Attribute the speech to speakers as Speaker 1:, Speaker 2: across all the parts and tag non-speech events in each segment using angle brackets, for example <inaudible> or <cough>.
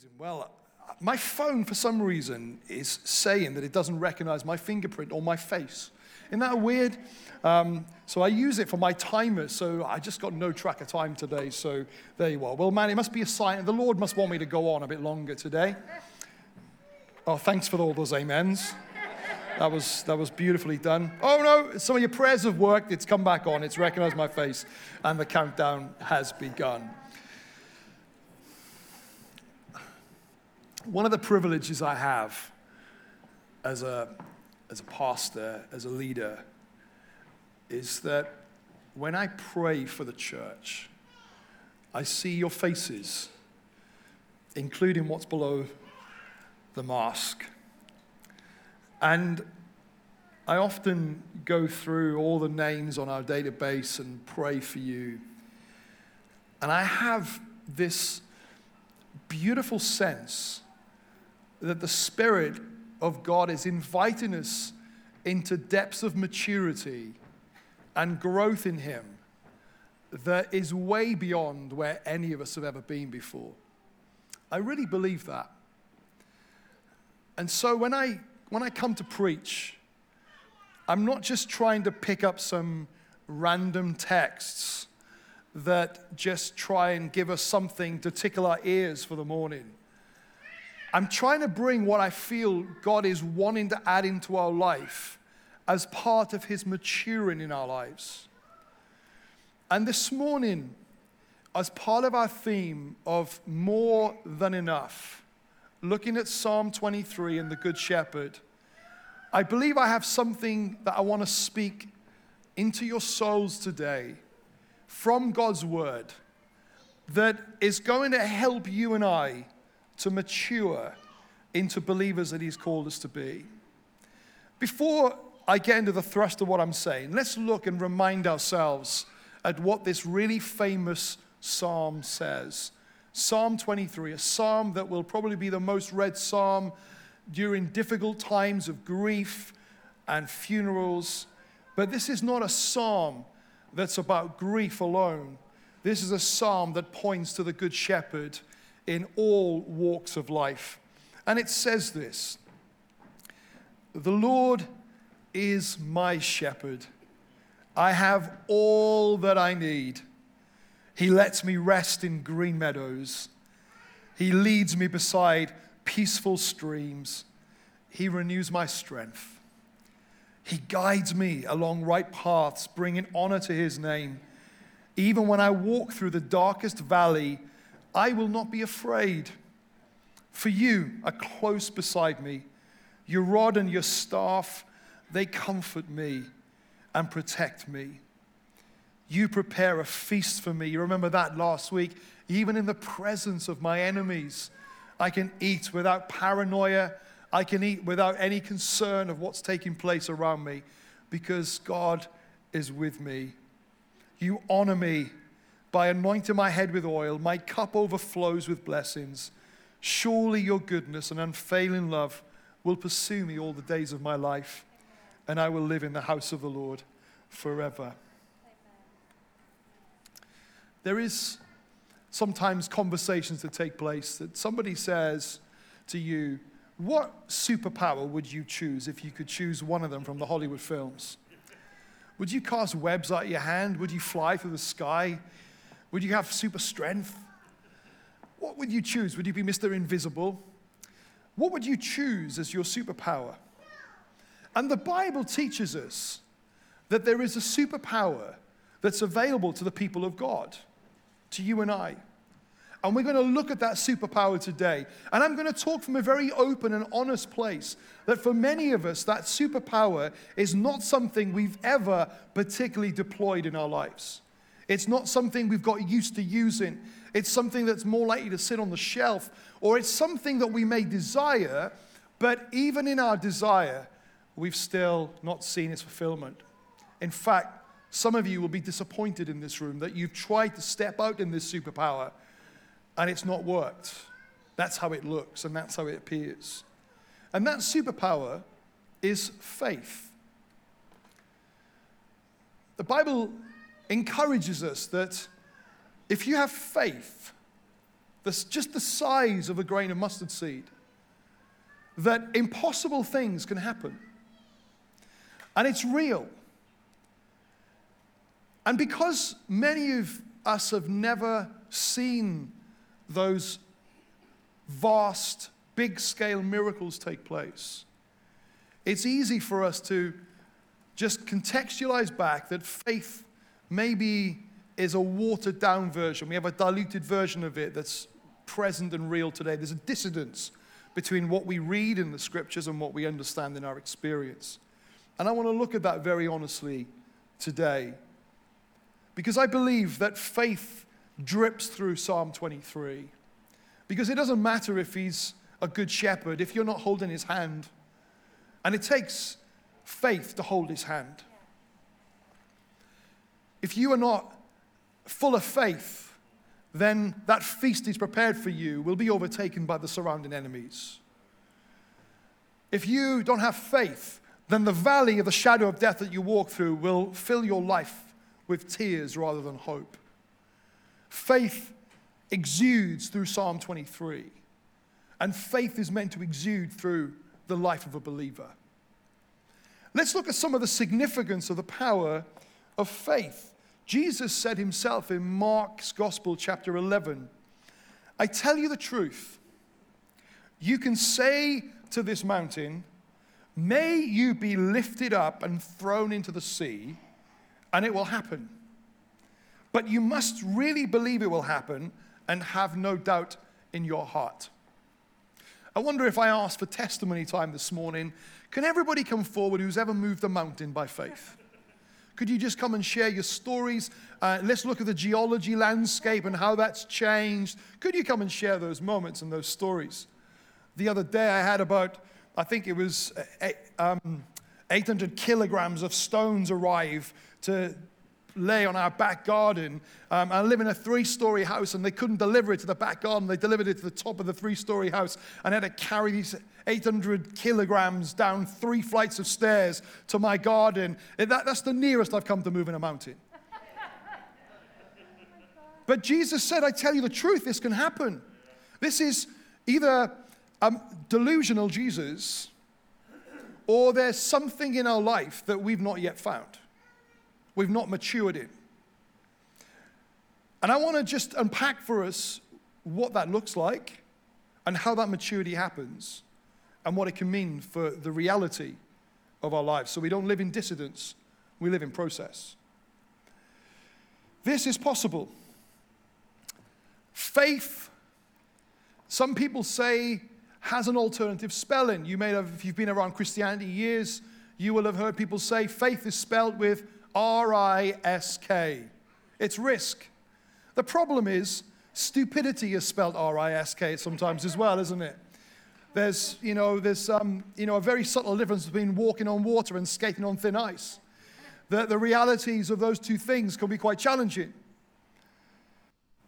Speaker 1: Amazing. Well, my phone, for some reason, is saying that it doesn't recognize my fingerprint or my face. Isn't that weird? Um, so I use it for my timer, so I just got no track of time today. So there you are. Well, man, it must be a sign. The Lord must want me to go on a bit longer today. Oh, thanks for all those amens. That was, that was beautifully done. Oh no, some of your prayers have worked. It's come back on. It's recognized my face, and the countdown has begun. One of the privileges I have as a, as a pastor, as a leader, is that when I pray for the church, I see your faces, including what's below the mask. And I often go through all the names on our database and pray for you. And I have this beautiful sense that the Spirit of God is inviting us into depths of maturity and growth in Him that is way beyond where any of us have ever been before. I really believe that. And so when I, when I come to preach, I'm not just trying to pick up some random texts that just try and give us something to tickle our ears for the morning. I'm trying to bring what I feel God is wanting to add into our life as part of His maturing in our lives. And this morning, as part of our theme of more than enough, looking at Psalm 23 and the Good Shepherd, I believe I have something that I want to speak into your souls today from God's Word that is going to help you and I to mature into believers that He's called us to be. Before I get into the thrust of what I'm saying, let's look and remind ourselves at what this really famous psalm says. Psalm 23, a psalm that will probably be the most read psalm during difficult times of grief and funerals. But this is not a psalm that's about grief alone. This is a psalm that points to the Good Shepherd in all walks of life. And it says this The Lord is my shepherd. I have all that I need. He lets me rest in green meadows. He leads me beside peaceful streams. He renews my strength. He guides me along right paths, bringing honor to his name. Even when I walk through the darkest valley, I will not be afraid. For you are close beside me. Your rod and your staff, they comfort me and protect me. You prepare a feast for me. You remember that last week? Even in the presence of my enemies, I can eat without paranoia. I can eat without any concern of what's taking place around me because God is with me. You honor me by anointing my head with oil, my cup overflows with blessings. Surely your goodness and unfailing love will pursue me all the days of my life, and I will live in the house of the Lord forever. There is sometimes conversations that take place that somebody says to you, What superpower would you choose if you could choose one of them from the Hollywood films? Would you cast webs out of your hand? Would you fly through the sky? Would you have super strength? What would you choose? Would you be Mr. Invisible? What would you choose as your superpower? And the Bible teaches us that there is a superpower that's available to the people of God, to you and I. And we're going to look at that superpower today. And I'm going to talk from a very open and honest place that for many of us, that superpower is not something we've ever particularly deployed in our lives. It's not something we've got used to using. It's something that's more likely to sit on the shelf, or it's something that we may desire, but even in our desire, we've still not seen its fulfillment. In fact, some of you will be disappointed in this room that you've tried to step out in this superpower and it's not worked. That's how it looks and that's how it appears. And that superpower is faith. The Bible encourages us that if you have faith, that's just the size of a grain of mustard seed, that impossible things can happen. And it's real. And because many of us have never seen those vast, big scale miracles take place, it's easy for us to just contextualize back that faith maybe is a watered down version. We have a diluted version of it that's present and real today. There's a dissonance between what we read in the scriptures and what we understand in our experience. And I want to look at that very honestly today. Because I believe that faith drips through Psalm 23. Because it doesn't matter if he's a good shepherd, if you're not holding his hand. And it takes faith to hold his hand. If you are not full of faith, then that feast he's prepared for you will be overtaken by the surrounding enemies. If you don't have faith, then the valley of the shadow of death that you walk through will fill your life with tears rather than hope. Faith exudes through Psalm 23, and faith is meant to exude through the life of a believer. Let's look at some of the significance of the power of faith. Jesus said himself in Mark's Gospel, chapter 11, I tell you the truth. You can say to this mountain, May you be lifted up and thrown into the sea, and it will happen. But you must really believe it will happen and have no doubt in your heart. I wonder if I asked for testimony time this morning, can everybody come forward who's ever moved a mountain by faith? Could you just come and share your stories? Uh, let's look at the geology landscape and how that's changed. Could you come and share those moments and those stories? The other day I had about, I think it was uh, um, 800 kilograms of stones arrive to lay on our back garden. Um, I live in a three story house and they couldn't deliver it to the back garden. They delivered it to the top of the three story house and I had to carry these 800 kilograms down three flights of stairs to my garden. That, that's the nearest I've come to moving a mountain. But Jesus said, I tell you the truth, this can happen. This is either a delusional Jesus or there's something in our life that we've not yet found we've not matured in. And I want to just unpack for us what that looks like and how that maturity happens and what it can mean for the reality of our lives. So we don't live in dissidence, we live in process. This is possible. Faith, some people say, has an alternative spelling. You may have, if you've been around Christianity years, you will have heard people say faith is spelled with R I S K. It's risk. The problem is, stupidity is spelled R I S K sometimes as well, isn't it? There's, you know, there's um, you know, a very subtle difference between walking on water and skating on thin ice. The, the realities of those two things can be quite challenging.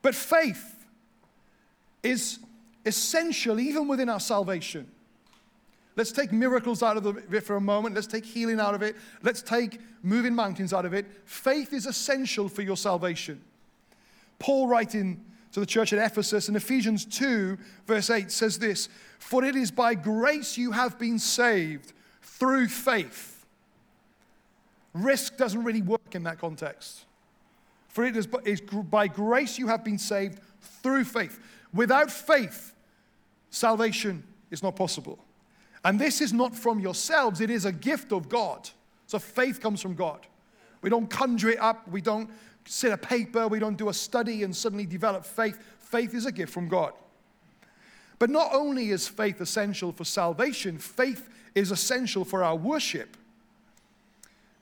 Speaker 1: But faith is essential even within our salvation. Let's take miracles out of it for a moment. Let's take healing out of it. Let's take moving mountains out of it. Faith is essential for your salvation. Paul, writing to the church at Ephesus in Ephesians 2, verse 8, says this For it is by grace you have been saved through faith. Risk doesn't really work in that context. For it is by grace you have been saved through faith. Without faith, salvation is not possible. And this is not from yourselves, it is a gift of God. So faith comes from God. We don't conjure it up, we don't sit a paper, we don't do a study and suddenly develop faith. Faith is a gift from God. But not only is faith essential for salvation, faith is essential for our worship.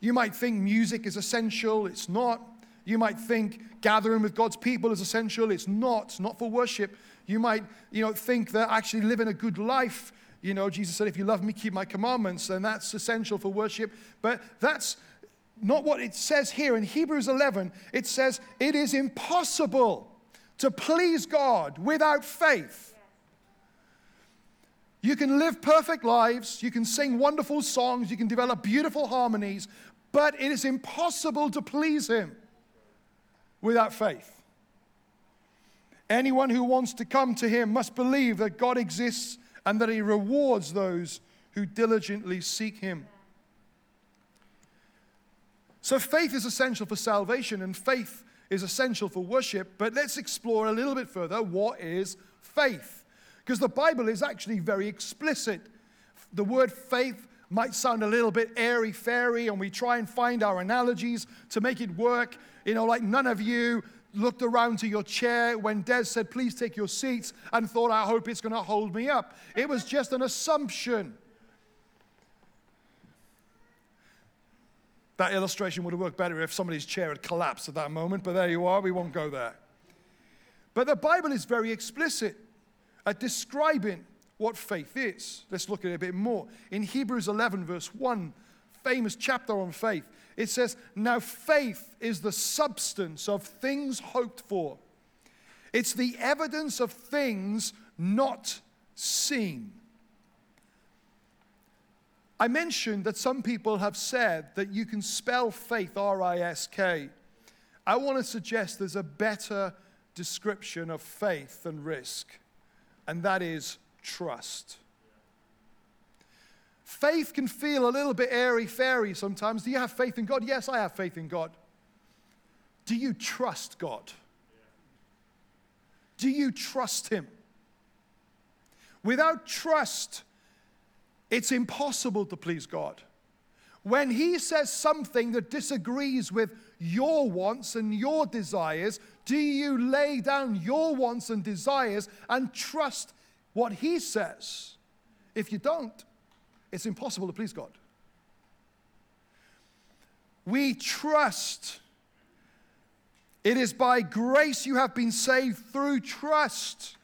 Speaker 1: You might think music is essential, it's not. You might think gathering with God's people is essential, it's not. Not for worship. You might, you know, think that actually living a good life you know, Jesus said, if you love me, keep my commandments, and that's essential for worship. But that's not what it says here. In Hebrews 11, it says, it is impossible to please God without faith. You can live perfect lives, you can sing wonderful songs, you can develop beautiful harmonies, but it is impossible to please Him without faith. Anyone who wants to come to him must believe that God exists and that he rewards those who diligently seek him. So, faith is essential for salvation, and faith is essential for worship. But let's explore a little bit further what is faith? Because the Bible is actually very explicit. The word faith might sound a little bit airy fairy, and we try and find our analogies to make it work. You know, like none of you looked around to your chair when Des said, Please take your seats, and thought, I hope it's going to hold me up. It was just an assumption. That illustration would have worked better if somebody's chair had collapsed at that moment, but there you are, we won't go there. But the Bible is very explicit at describing what faith is. Let's look at it a bit more. In Hebrews 11, verse 1, famous chapter on faith, it says, Now faith is the substance of things hoped for, it's the evidence of things not seen. I mentioned that some people have said that you can spell faith R I S K. I want to suggest there's a better description of faith than risk, and that is trust. Faith can feel a little bit airy fairy sometimes. Do you have faith in God? Yes, I have faith in God. Do you trust God? Do you trust Him? Without trust, it's impossible to please God. When He says something that disagrees with your wants and your desires, do you lay down your wants and desires and trust what He says? If you don't, it's impossible to please God. We trust. It is by grace you have been saved through trust.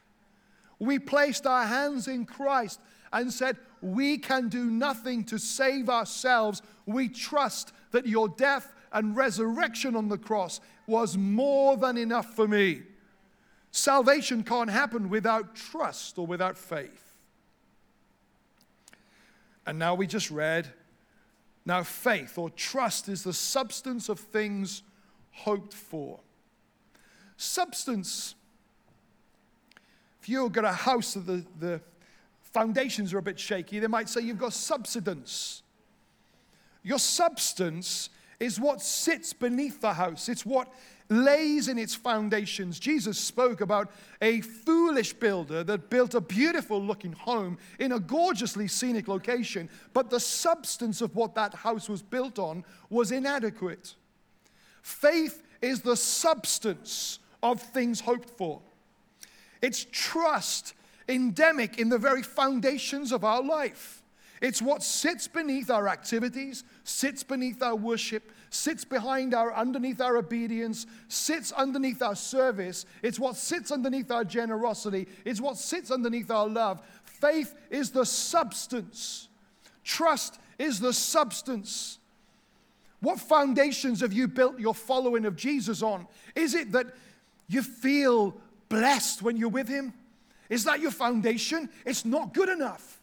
Speaker 1: We placed our hands in Christ and said, We can do nothing to save ourselves. We trust that your death and resurrection on the cross was more than enough for me. Salvation can't happen without trust or without faith. And now we just read now faith or trust is the substance of things hoped for. Substance. If you've got a house that the, the foundations are a bit shaky, they might say you've got subsidence. Your substance is what sits beneath the house, it's what lays in its foundations. Jesus spoke about a foolish builder that built a beautiful looking home in a gorgeously scenic location, but the substance of what that house was built on was inadequate. Faith is the substance of things hoped for. It's trust endemic in the very foundations of our life. It's what sits beneath our activities, sits beneath our worship, sits behind our underneath our obedience, sits underneath our service. It's what sits underneath our generosity. It's what sits underneath our love. Faith is the substance. Trust is the substance. What foundations have you built your following of Jesus on? Is it that you feel blessed when you're with him? Is that your foundation? It's not good enough.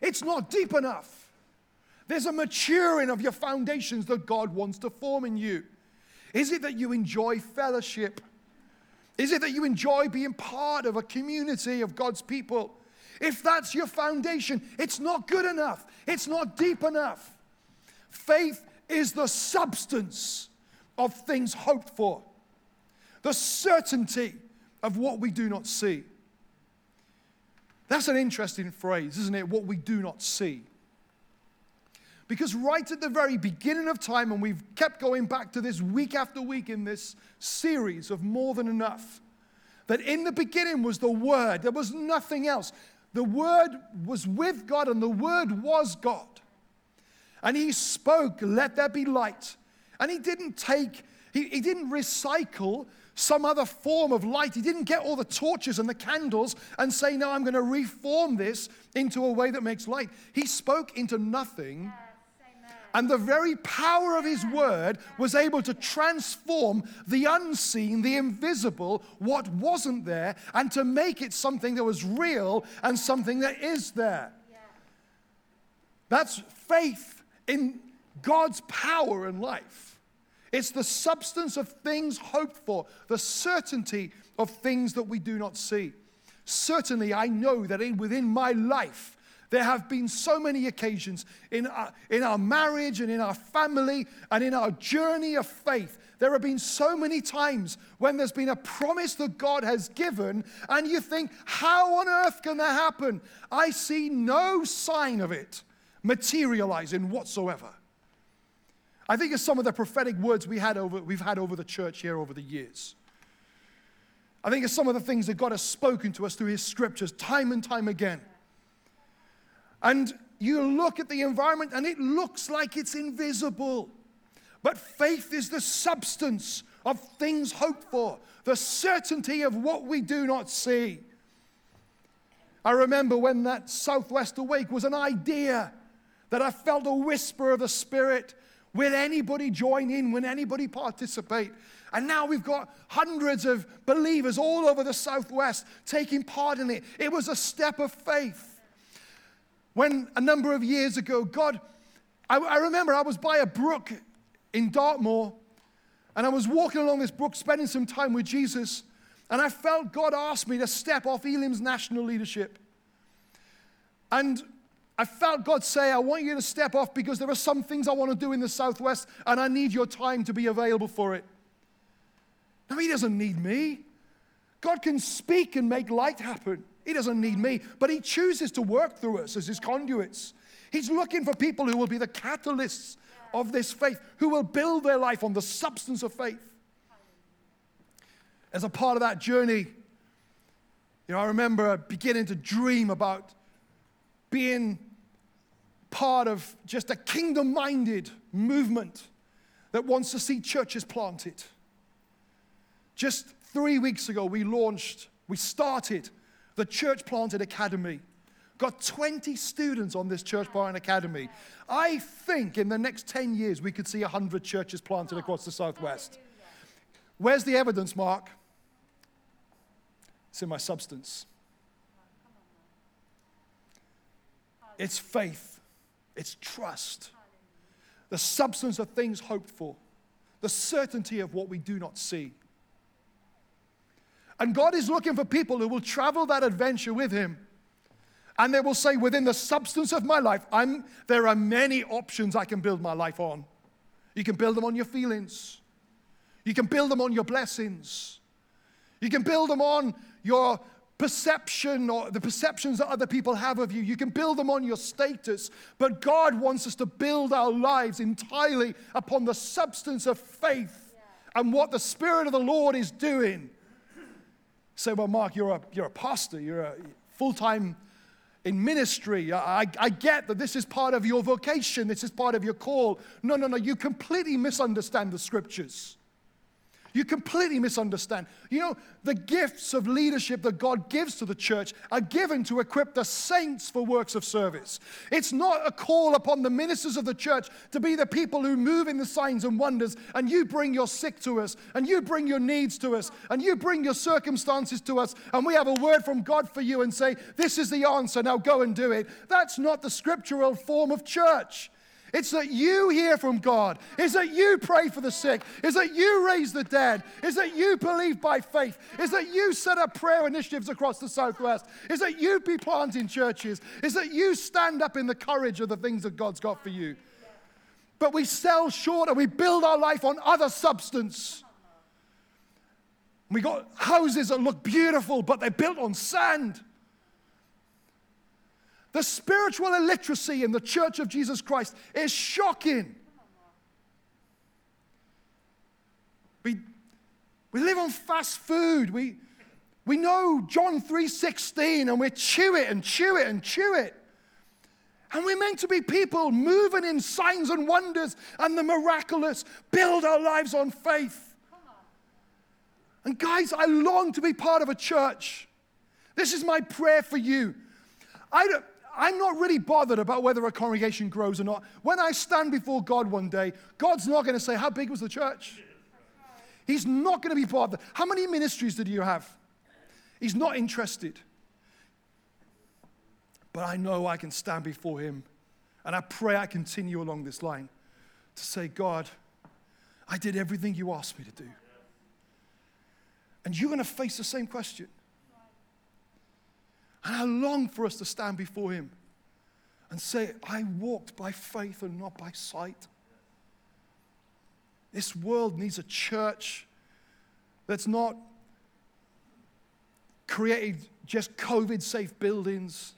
Speaker 1: It's not deep enough. There's a maturing of your foundations that God wants to form in you. Is it that you enjoy fellowship? Is it that you enjoy being part of a community of God's people? If that's your foundation, it's not good enough. It's not deep enough. Faith is the substance of things hoped for, the certainty of what we do not see. That's an interesting phrase, isn't it? What we do not see. Because right at the very beginning of time, and we've kept going back to this week after week in this series of More Than Enough, that in the beginning was the Word, there was nothing else. The Word was with God, and the Word was God. And He spoke, Let there be light. And He didn't take, He, he didn't recycle some other form of light. He didn't get all the torches and the candles and say, No, I'm going to reform this into a way that makes light. He spoke into nothing. And the very power of his word was able to transform the unseen, the invisible, what wasn't there, and to make it something that was real and something that is there. That's faith in God's power in life. It's the substance of things hoped for, the certainty of things that we do not see. Certainly, I know that in, within my life, there have been so many occasions in our, in our marriage and in our family and in our journey of faith. There have been so many times when there's been a promise that God has given, and you think, how on earth can that happen? I see no sign of it materializing whatsoever. I think of some of the prophetic words we had over, we've had over the church here over the years. I think of some of the things that God has spoken to us through His scriptures time and time again. And you look at the environment and it looks like it's invisible. But faith is the substance of things hoped for, the certainty of what we do not see. I remember when that Southwest Awake was an idea that I felt a whisper of the Spirit Will anybody join in? Will anybody participate? And now we've got hundreds of believers all over the Southwest taking part in it. It was a step of faith. When a number of years ago, God, I, I remember I was by a brook in Dartmoor, and I was walking along this brook, spending some time with Jesus, and I felt God ask me to step off Elim's national leadership. And I felt God say, I want you to step off because there are some things I want to do in the Southwest and I need your time to be available for it. Now, He doesn't need me. God can speak and make light happen. He doesn't need me, but He chooses to work through us as His conduits. He's looking for people who will be the catalysts of this faith, who will build their life on the substance of faith. As a part of that journey, you know, I remember beginning to dream about being part of just a kingdom minded movement that wants to see churches planted. Just three weeks ago, we launched, we started the Church Planted Academy. Got 20 students on this Church Planted Academy. I think in the next 10 years, we could see 100 churches planted across the Southwest. Where's the evidence, Mark? It's in my substance. It's faith, it's trust, the substance of things hoped for, the certainty of what we do not see. And God is looking for people who will travel that adventure with Him. And they will say, within the substance of my life, I'm, there are many options I can build my life on. You can build them on your feelings, you can build them on your blessings, you can build them on your perception or the perceptions that other people have of you. You can build them on your status, but God wants us to build our lives entirely upon the substance of faith yeah. and what the Spirit of the Lord is doing. Say, well, Mark, you're a, you're a pastor, you're a full time in ministry. I, I get that this is part of your vocation, this is part of your call. No, no, no, you completely misunderstand the scriptures. You completely misunderstand. You know, the gifts of leadership that God gives to the church are given to equip the saints for works of service. It's not a call upon the ministers of the church to be the people who move in the signs and wonders, and you bring your sick to us, and you bring your needs to us, and you bring your circumstances to us, and we have a word from God for you and say, This is the answer, now go and do it. That's not the scriptural form of church. It's that you hear from God. It's that you pray for the sick. It's that you raise the dead. It's that you believe by faith. It's that you set up prayer initiatives across the Southwest. It's that you be planting churches. It's that you stand up in the courage of the things that God's got for you. But we sell short and we build our life on other substance. We got houses that look beautiful, but they're built on sand. The spiritual illiteracy in the church of Jesus Christ is shocking. We, we live on fast food. We, we know John 3:16 and we chew it and chew it and chew it. And we're meant to be people moving in signs and wonders and the miraculous, build our lives on faith. And guys, I long to be part of a church. This is my prayer for you. I don't, I'm not really bothered about whether a congregation grows or not. When I stand before God one day, God's not going to say, How big was the church? He's not going to be bothered. How many ministries did you have? He's not interested. But I know I can stand before Him, and I pray I continue along this line to say, God, I did everything you asked me to do. And you're going to face the same question. And I long for us to stand before Him and say, I walked by faith and not by sight. This world needs a church that's not created just COVID safe buildings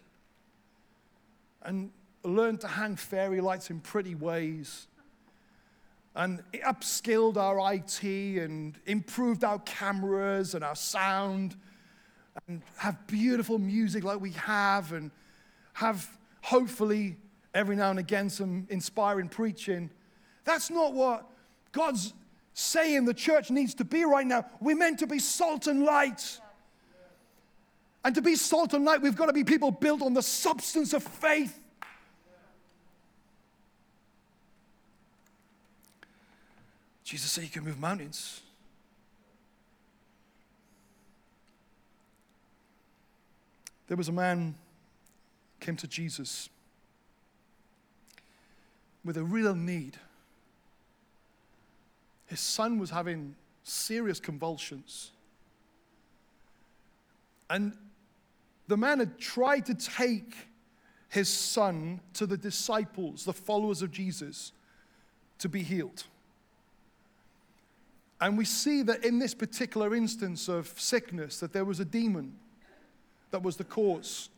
Speaker 1: and learned to hang fairy lights in pretty ways and upskilled our IT and improved our cameras and our sound and have beautiful music like we have and have hopefully every now and again some inspiring preaching. That's not what God's saying the church needs to be right now. We're meant to be salt and light. And to be salt and light, we've got to be people built on the substance of faith. Jesus said you can move mountains. There was a man came to Jesus with a real need. His son was having serious convulsions. And the man had tried to take his son to the disciples, the followers of Jesus, to be healed. And we see that in this particular instance of sickness that there was a demon that was the cause.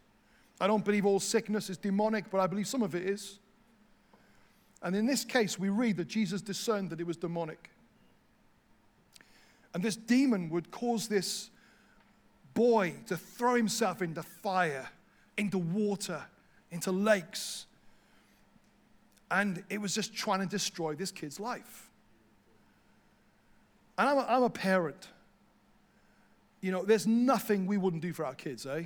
Speaker 1: I don't believe all sickness is demonic, but I believe some of it is. And in this case, we read that Jesus discerned that it was demonic. And this demon would cause this boy to throw himself into fire, into water, into lakes. And it was just trying to destroy this kid's life. And I'm a, I'm a parent. You know, there's nothing we wouldn't do for our kids, eh?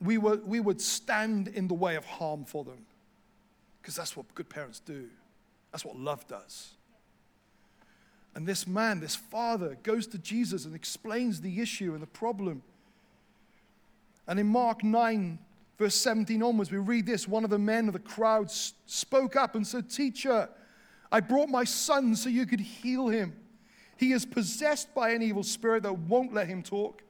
Speaker 1: We would, we would stand in the way of harm for them because that's what good parents do. That's what love does. And this man, this father, goes to Jesus and explains the issue and the problem. And in Mark 9, verse 17 onwards, we read this one of the men of the crowd spoke up and said, Teacher, I brought my son so you could heal him. He is possessed by an evil spirit that won't let him talk.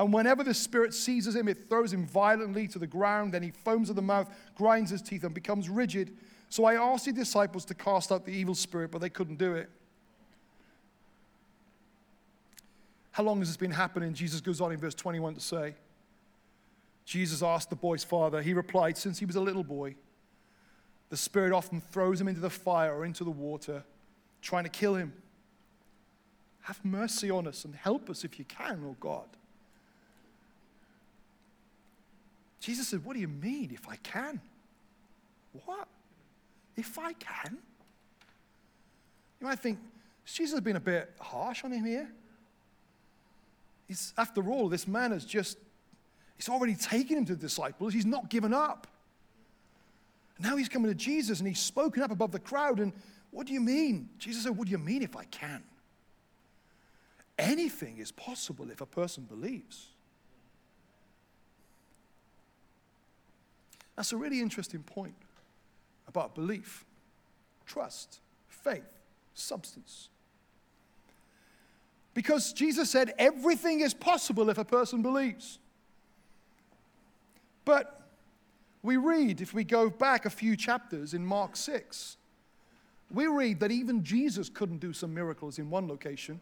Speaker 1: And whenever the spirit seizes him, it throws him violently to the ground. Then he foams at the mouth, grinds his teeth, and becomes rigid. So I asked the disciples to cast out the evil spirit, but they couldn't do it. How long has this been happening? Jesus goes on in verse 21 to say. Jesus asked the boy's father. He replied, Since he was a little boy, the Spirit often throws him into the fire or into the water, trying to kill him. Have mercy on us and help us if you can, oh God. Jesus said, What do you mean, if I can? What? If I can? You might think, Jesus has been a bit harsh on him here. He's, after all, this man has just, he's already taken him to the disciples. He's not given up. Now he's coming to Jesus and he's spoken up above the crowd. And what do you mean? Jesus said, What do you mean if I can? Anything is possible if a person believes. That's a really interesting point about belief, trust, faith, substance. Because Jesus said everything is possible if a person believes. But we read, if we go back a few chapters in Mark 6, we read that even Jesus couldn't do some miracles in one location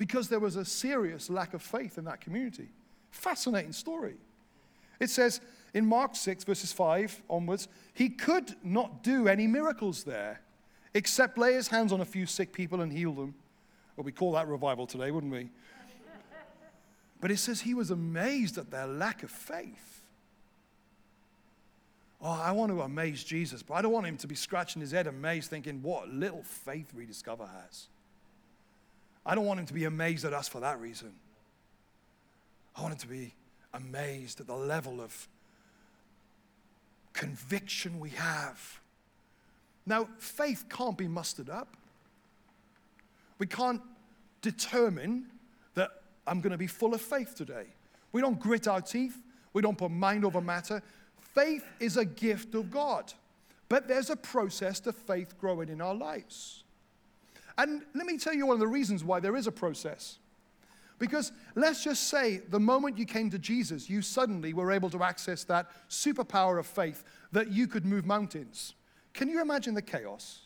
Speaker 1: because there was a serious lack of faith in that community. Fascinating story. It says in Mark 6, verses 5 onwards, he could not do any miracles there except lay his hands on a few sick people and heal them. Well, we call that revival today, wouldn't we? But it says he was amazed at their lack of faith. Oh, I want to amaze Jesus, but I don't want him to be scratching his head amazed, thinking, what little faith Rediscover has. I don't want him to be amazed at us for that reason. I want him to be amazed at the level of conviction we have. Now, faith can't be mustered up. We can't determine that I'm going to be full of faith today. We don't grit our teeth, we don't put mind over matter. Faith is a gift of God. But there's a process to faith growing in our lives. And let me tell you one of the reasons why there is a process. Because let's just say the moment you came to Jesus, you suddenly were able to access that superpower of faith that you could move mountains. Can you imagine the chaos?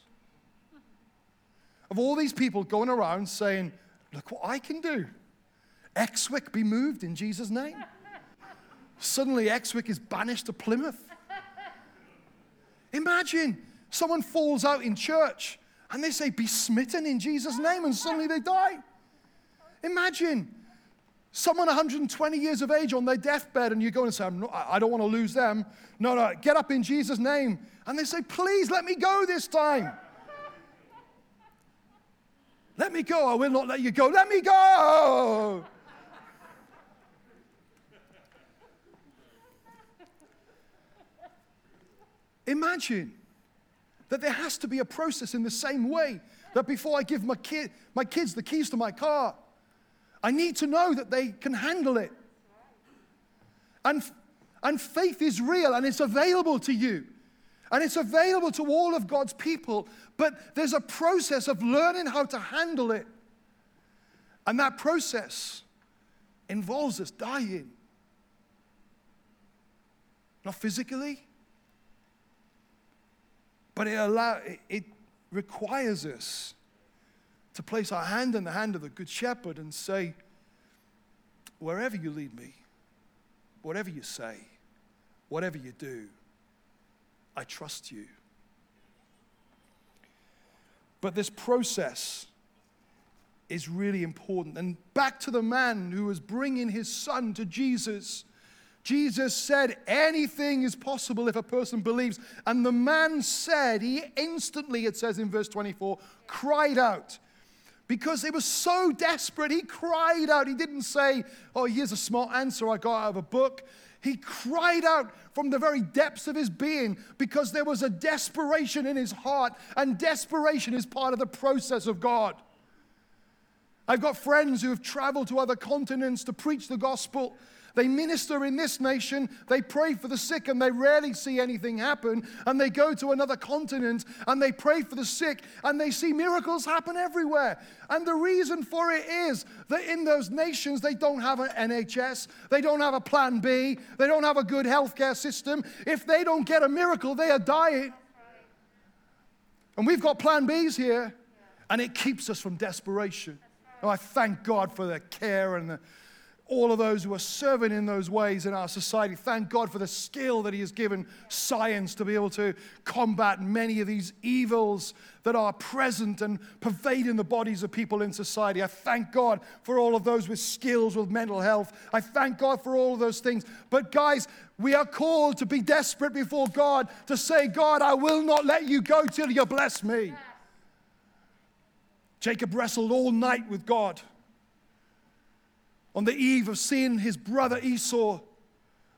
Speaker 1: Of all these people going around saying, Look what I can do. Exwick be moved in Jesus' name. <laughs> Suddenly, Exwick is banished to Plymouth. Imagine someone falls out in church and they say, Be smitten in Jesus' name, and suddenly they die. Imagine someone 120 years of age on their deathbed, and you go and say, not, I don't want to lose them. No, no, get up in Jesus' name. And they say, Please let me go this time. Let me go. I will not let you go. Let me go. Imagine that there has to be a process in the same way that before I give my, kid, my kids the keys to my car, I need to know that they can handle it. And, and faith is real and it's available to you. And it's available to all of God's people, but there's a process of learning how to handle it. And that process involves us dying. Not physically, but it, allow, it requires us to place our hand in the hand of the Good Shepherd and say, Wherever you lead me, whatever you say, whatever you do, I trust you. But this process is really important. And back to the man who was bringing his son to Jesus. Jesus said, Anything is possible if a person believes. And the man said, He instantly, it says in verse 24, cried out because it was so desperate. He cried out. He didn't say, Oh, here's a small answer I got out of a book. He cried out from the very depths of his being because there was a desperation in his heart, and desperation is part of the process of God. I've got friends who have traveled to other continents to preach the gospel, they minister in this nation, they pray for the sick, and they rarely see anything happen. And they go to another continent and they pray for the sick, and they see miracles happen everywhere. And the reason for it is that in those nations, they don't have an NHS, they don't have a plan B, they don't have a good healthcare system. If they don't get a miracle, they are dying. And we've got plan Bs here, and it keeps us from desperation. Oh, I thank God for the care and the all of those who are serving in those ways in our society. Thank God for the skill that He has given science to be able to combat many of these evils that are present and pervading the bodies of people in society. I thank God for all of those with skills with mental health. I thank God for all of those things. But, guys, we are called to be desperate before God to say, God, I will not let you go till you bless me. Jacob wrestled all night with God on the eve of seeing his brother Esau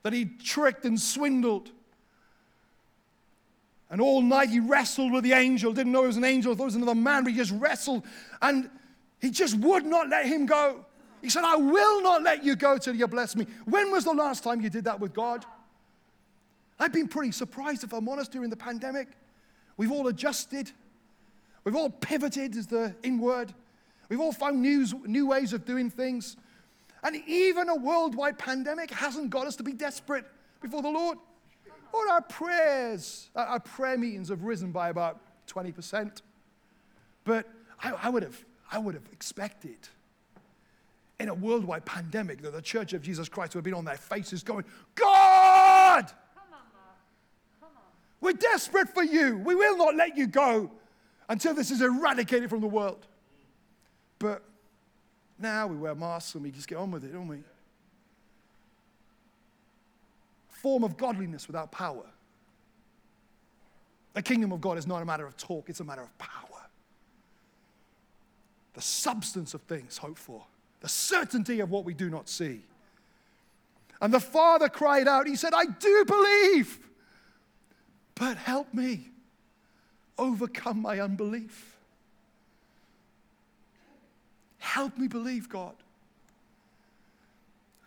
Speaker 1: that he tricked and swindled. And all night he wrestled with the angel, didn't know it was an angel, thought it was another man, but he just wrestled. And he just would not let him go. He said, I will not let you go till you bless me. When was the last time you did that with God? I've been pretty surprised, if I'm honest, during the pandemic. We've all adjusted. We've all pivoted, is the in word. We've all found new, new ways of doing things. And even a worldwide pandemic hasn't got us to be desperate before the Lord. Or our prayers, our prayer meetings have risen by about 20%. But I, I, would have, I would have expected in a worldwide pandemic that the Church of Jesus Christ would have been on their faces going, God! Come on, Mark. We're desperate for you. We will not let you go until this is eradicated from the world. But now we wear masks and we just get on with it, don't we? Form of godliness without power. The kingdom of God is not a matter of talk, it's a matter of power. The substance of things hoped for, the certainty of what we do not see. And the father cried out, He said, I do believe, but help me overcome my unbelief. Help me believe, God.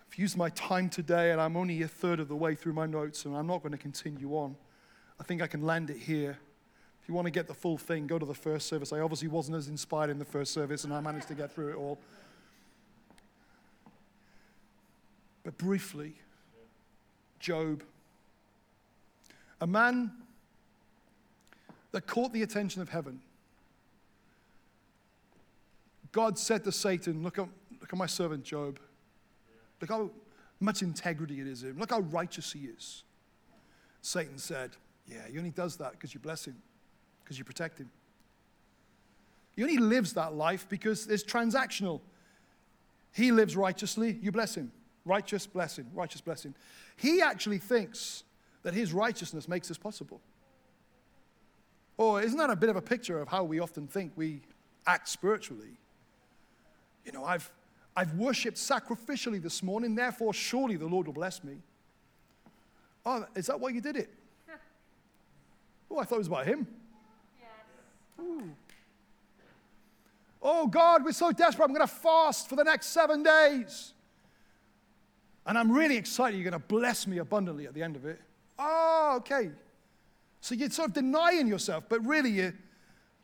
Speaker 1: I've used my time today, and I'm only a third of the way through my notes, and I'm not going to continue on. I think I can land it here. If you want to get the full thing, go to the first service. I obviously wasn't as inspired in the first service, and I managed to get through it all. But briefly, Job, a man that caught the attention of heaven. God said to Satan, Look at, look at my servant Job. Look how much integrity it is in him. Look how righteous he is. Satan said, Yeah, he only does that because you bless him, because you protect him. He only lives that life because it's transactional. He lives righteously, you bless him. Righteous blessing, righteous blessing. He actually thinks that his righteousness makes this possible. Or isn't that a bit of a picture of how we often think we act spiritually? You know, I've, I've worshipped sacrificially this morning, therefore, surely the Lord will bless me. Oh, is that why you did it? <laughs> oh, I thought it was about him. Yes. Oh, God, we're so desperate. I'm going to fast for the next seven days. And I'm really excited you're going to bless me abundantly at the end of it. Oh, okay. So you're sort of denying yourself, but really you're,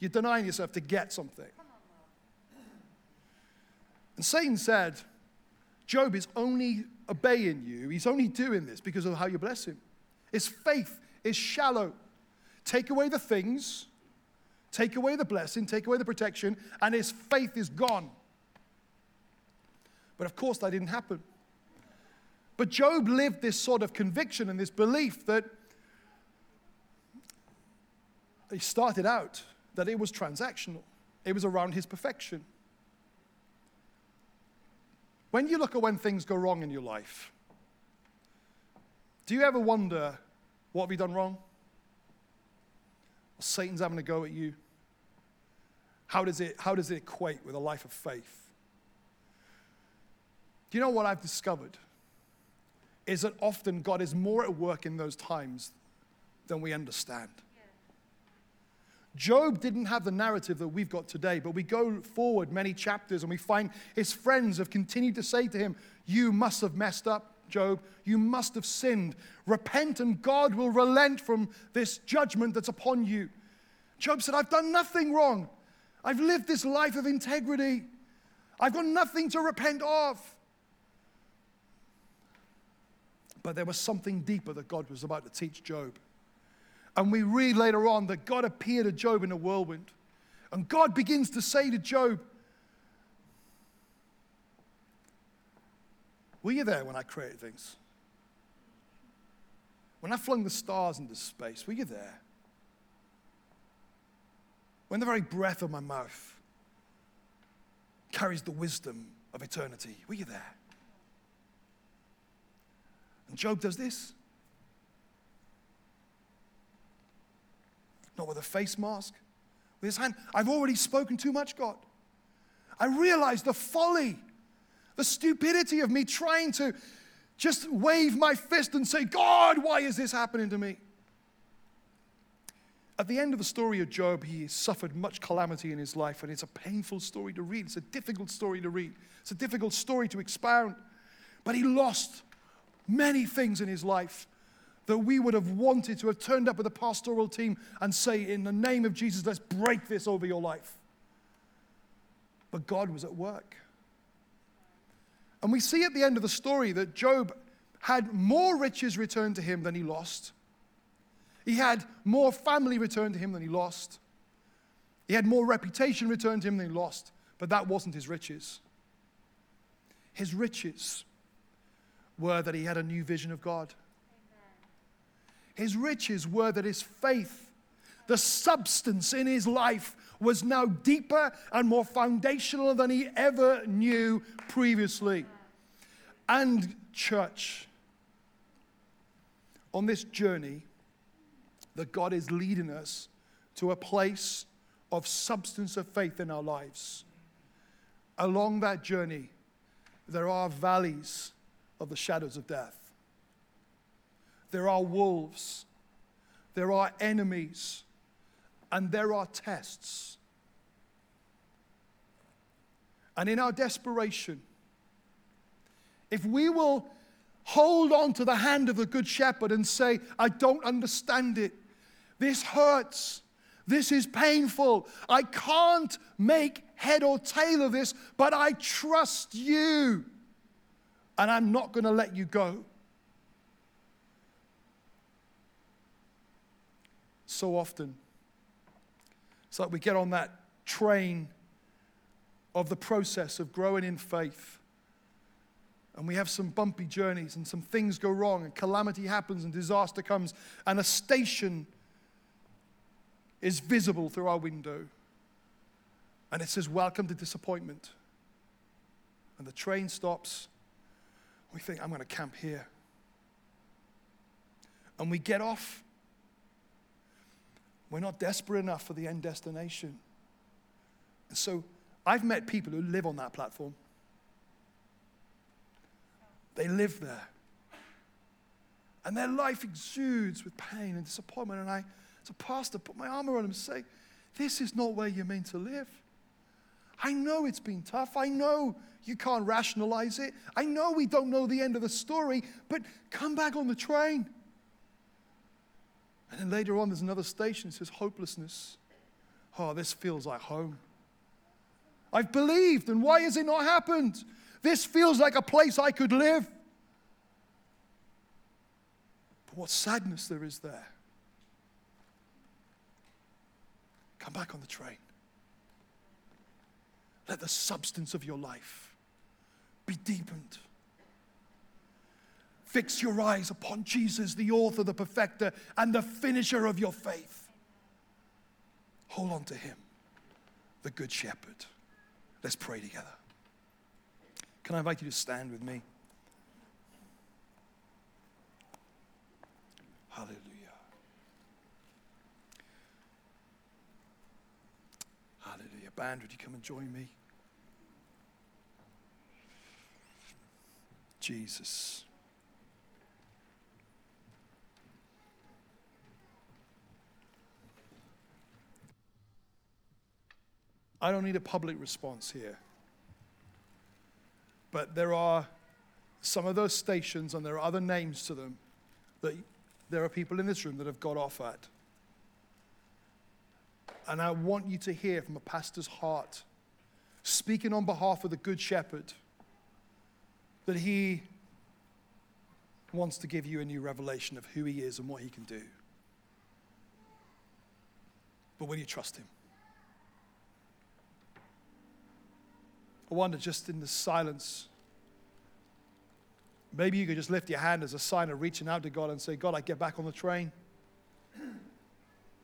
Speaker 1: you're denying yourself to get something. And Satan said, Job is only obeying you, he's only doing this because of how you bless him. His faith is shallow. Take away the things, take away the blessing, take away the protection, and his faith is gone. But of course, that didn't happen. But Job lived this sort of conviction and this belief that he started out that it was transactional, it was around his perfection. When you look at when things go wrong in your life, do you ever wonder, what have you done wrong? Satan's having a go at you. How does it, how does it equate with a life of faith? Do you know what I've discovered? is that often God is more at work in those times than we understand. Job didn't have the narrative that we've got today, but we go forward many chapters and we find his friends have continued to say to him, You must have messed up, Job. You must have sinned. Repent, and God will relent from this judgment that's upon you. Job said, I've done nothing wrong. I've lived this life of integrity. I've got nothing to repent of. But there was something deeper that God was about to teach Job. And we read later on that God appeared to Job in a whirlwind. And God begins to say to Job, Were you there when I created things? When I flung the stars into space, were you there? When the very breath of my mouth carries the wisdom of eternity, were you there? And Job does this. Not with a face mask, with his hand. I've already spoken too much, God. I realize the folly, the stupidity of me trying to just wave my fist and say, God, why is this happening to me? At the end of the story of Job, he suffered much calamity in his life, and it's a painful story to read. It's a difficult story to read. It's a difficult story to expound. But he lost many things in his life that we would have wanted to have turned up with a pastoral team and say, In the name of Jesus, let's break this over your life. But God was at work. And we see at the end of the story that Job had more riches returned to him than he lost. He had more family returned to him than he lost. He had more reputation returned to him than he lost. But that wasn't his riches. His riches were that he had a new vision of God. His riches were that his faith, the substance in his life, was now deeper and more foundational than he ever knew previously. And, church, on this journey, that God is leading us to a place of substance of faith in our lives. Along that journey, there are valleys of the shadows of death. There are wolves, there are enemies, and there are tests. And in our desperation, if we will hold on to the hand of the Good Shepherd and say, I don't understand it, This hurts. This is painful. I can't make head or tail of this, but I trust you. And I'm not going to let you go. So often, it's like we get on that train of the process of growing in faith. And we have some bumpy journeys, and some things go wrong, and calamity happens, and disaster comes, and a station is visible through our window. And it says, Welcome to disappointment. And the train stops. We think, I'm going to camp here. And we get off. We're not desperate enough for the end destination. And so I've met people who live on that platform. They live there. And their life exudes with pain and disappointment. And I, as a pastor, put my arm around them and say, This is not where you're meant to live. I know it's been tough. I know you can't rationalize it. I know we don't know the end of the story, but come back on the train. And then later on, there's another station that says hopelessness. Oh, this feels like home. I've believed, and why has it not happened? This feels like a place I could live. But what sadness there is there. Come back on the train. Let the substance of your life be deepened. Fix your eyes upon Jesus, the author, the perfecter, and the finisher of your faith. Hold on to him, the Good Shepherd. Let's pray together. Can I invite you to stand with me? Hallelujah. Hallelujah. Band, would you come and join me? Jesus. I don't need a public response here. But there are some of those stations, and there are other names to them, that there are people in this room that have got off at. And I want you to hear from a pastor's heart, speaking on behalf of the Good Shepherd, that he wants to give you a new revelation of who he is and what he can do. But will you trust him? I wonder, just in the silence, maybe you could just lift your hand as a sign of reaching out to God and say, God, I get back on the train.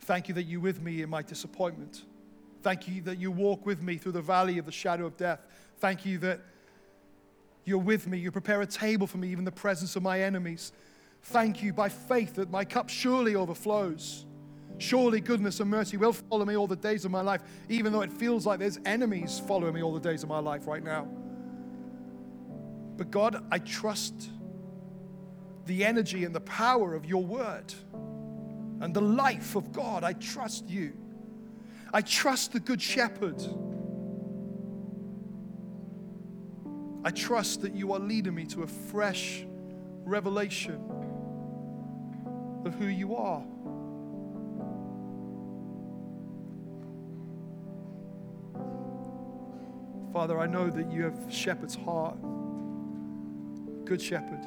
Speaker 1: Thank you that you're with me in my disappointment. Thank you that you walk with me through the valley of the shadow of death. Thank you that you're with me. You prepare a table for me, even the presence of my enemies. Thank you by faith that my cup surely overflows. Surely goodness and mercy will follow me all the days of my life, even though it feels like there's enemies following me all the days of my life right now. But God, I trust the energy and the power of your word and the life of God. I trust you. I trust the Good Shepherd. I trust that you are leading me to a fresh revelation of who you are. Father, I know that you have shepherd's heart, good shepherd.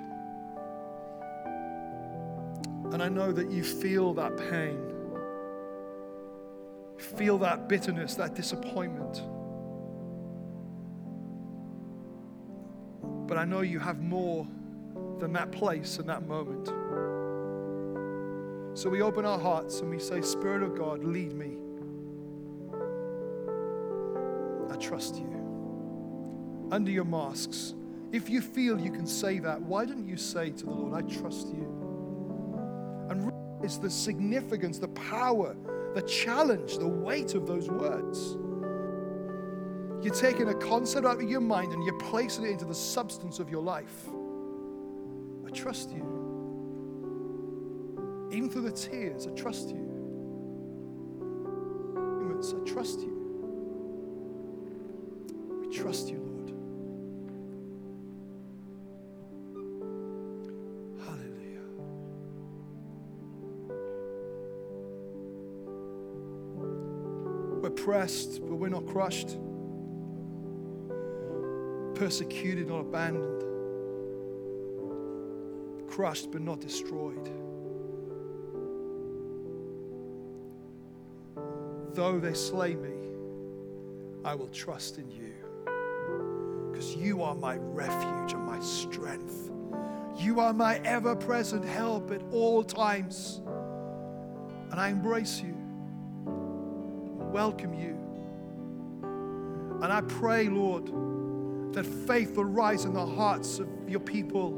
Speaker 1: And I know that you feel that pain, feel that bitterness, that disappointment. But I know you have more than that place and that moment. So we open our hearts and we say, Spirit of God, lead me. I trust you under your masks. If you feel you can say that, why don't you say to the Lord, I trust you? And realize the significance, the power, the challenge, the weight of those words. You're taking a concept out of your mind and you're placing it into the substance of your life. I trust you. Even through the tears, I trust you. I trust you. We trust you, Lord. Oppressed, but we're not crushed, persecuted, not abandoned, crushed, but not destroyed. Though they slay me, I will trust in you. Because you are my refuge and my strength. You are my ever present help at all times. And I embrace you, welcome you. And I pray, Lord, that faith will rise in the hearts of your people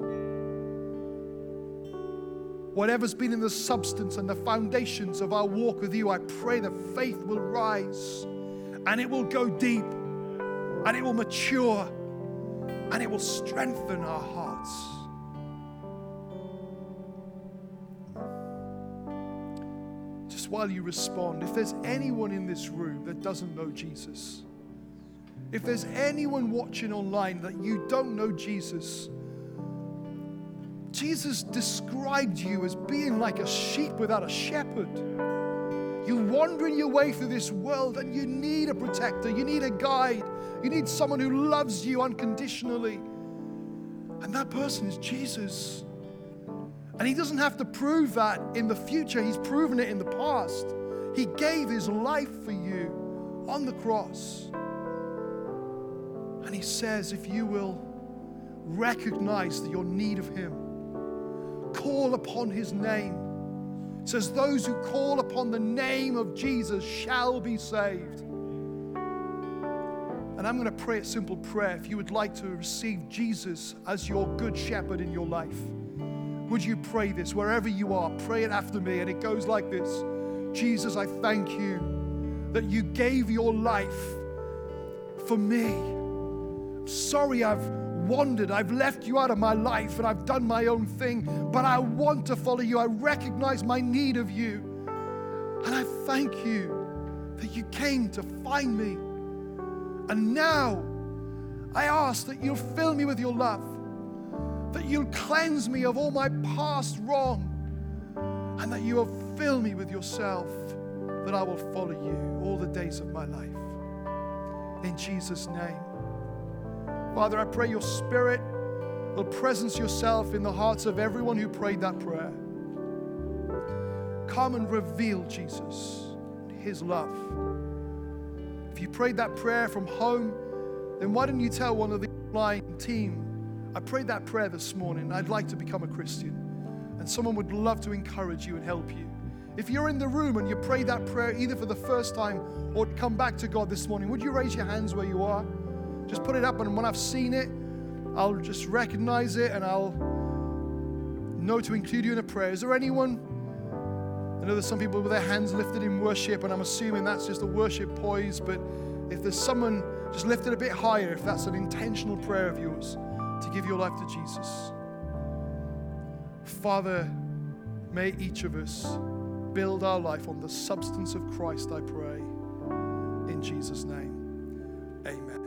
Speaker 1: whatever's been in the substance and the foundations of our walk with you, I pray that faith will rise and it will go deep and it will mature and it will strengthen our hearts. While you respond, if there's anyone in this room that doesn't know Jesus, if there's anyone watching online that you don't know Jesus, Jesus described you as being like a sheep without a shepherd. You're wandering your way through this world and you need a protector, you need a guide, you need someone who loves you unconditionally. And that person is Jesus. And he doesn't have to prove that in the future, he's proven it in the past. He gave his life for you on the cross. And he says, if you will recognize your need of him, call upon his name. It says, Those who call upon the name of Jesus shall be saved. And I'm going to pray a simple prayer. If you would like to receive Jesus as your good shepherd in your life, would you pray this wherever you are? Pray it after me. And it goes like this Jesus, I thank you that you gave your life for me. I'm Sorry, I've wandered. I've left you out of my life and I've done my own thing, but I want to follow you. I recognize my need of you. And I thank you that you came to find me. And now I ask that you'll fill me with your love, that you'll cleanse me of all my past wrong, and that you will fill me with yourself, that I will follow you all the days of my life. In Jesus' name. Father, I pray your spirit will presence yourself in the hearts of everyone who prayed that prayer. Come and reveal Jesus, his love. If you prayed that prayer from home, then why don't you tell one of the online team, I prayed that prayer this morning. I'd like to become a Christian. And someone would love to encourage you and help you. If you're in the room and you prayed that prayer either for the first time or come back to God this morning, would you raise your hands where you are? Just put it up, and when I've seen it, I'll just recognize it and I'll know to include you in a prayer. Is there anyone? I know there's some people with their hands lifted in worship, and I'm assuming that's just a worship poise, but if there's someone just lift it a bit higher, if that's an intentional prayer of yours to give your life to Jesus. Father, may each of us build our life on the substance of Christ, I pray. In Jesus' name, amen.